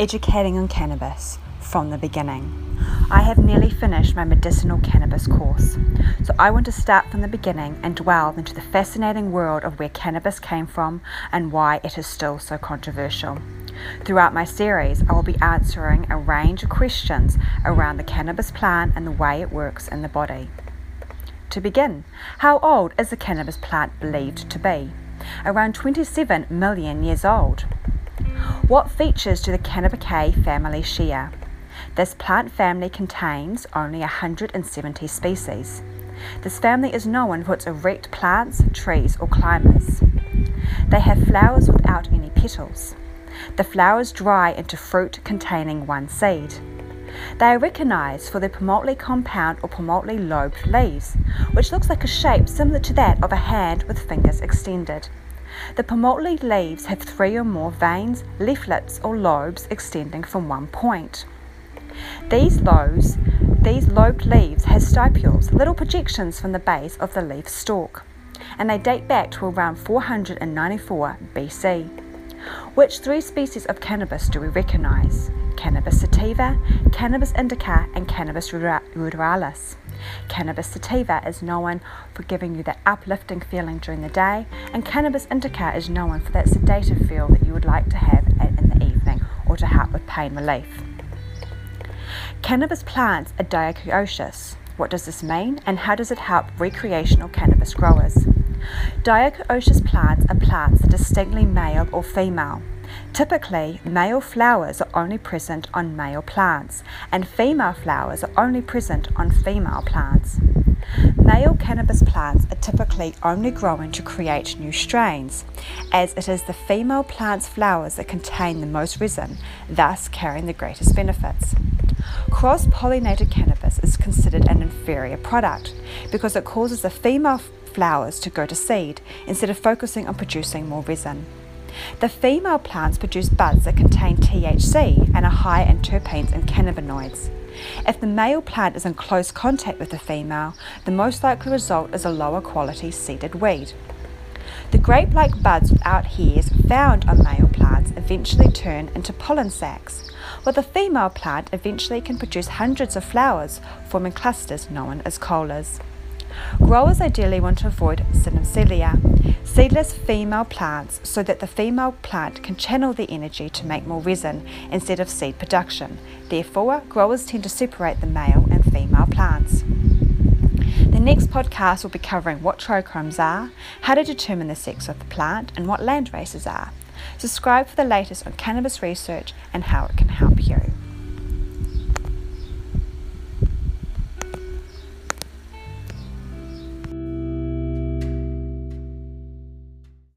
educating on cannabis from the beginning. I have nearly finished my medicinal cannabis course, so I want to start from the beginning and delve into the fascinating world of where cannabis came from and why it is still so controversial. Throughout my series, I will be answering a range of questions around the cannabis plant and the way it works in the body. To begin, how old is the cannabis plant believed to be? Around 27 million years old. What features do the Cannabaceae family share? This plant family contains only 170 species. This family is known for its erect plants, trees, or climbers. They have flowers without any petals. The flowers dry into fruit containing one seed. They are recognized for their palmately compound or palmately lobed leaves, which looks like a shape similar to that of a hand with fingers extended. The palmately leaves have three or more veins, leaflets, or lobes extending from one point. These lobes, these lobed leaves have stipules, little projections from the base of the leaf stalk, and they date back to around 494 BC. Which three species of cannabis do we recognize? Cannabis sativa, Cannabis indica, and Cannabis ruderalis. Cannabis sativa is known for giving you that uplifting feeling during the day, and Cannabis indica is known for that sedative feel that you would like to have in the evening or to help with pain relief. Cannabis plants are dioecious. What does this mean, and how does it help recreational cannabis growers? Dioecious plants are plants that are distinctly male or female. Typically, male flowers are only present on male plants, and female flowers are only present on female plants. Male cannabis plants are typically only growing to create new strains, as it is the female plant's flowers that contain the most resin, thus carrying the greatest benefits. Cross pollinated cannabis is considered an inferior product because it causes the female flowers to go to seed instead of focusing on producing more resin. The female plants produce buds that contain THC and are high in terpenes and cannabinoids. If the male plant is in close contact with the female, the most likely result is a lower quality seeded weed. The grape like buds without hairs found on male plants eventually turn into pollen sacs, while the female plant eventually can produce hundreds of flowers, forming clusters known as colas. Growers ideally want to avoid sinsemilla, seedless female plants, so that the female plant can channel the energy to make more resin instead of seed production. Therefore, growers tend to separate the male and female plants. The next podcast will be covering what trichomes are, how to determine the sex of the plant, and what land races are. Subscribe for the latest on cannabis research and how it can help you.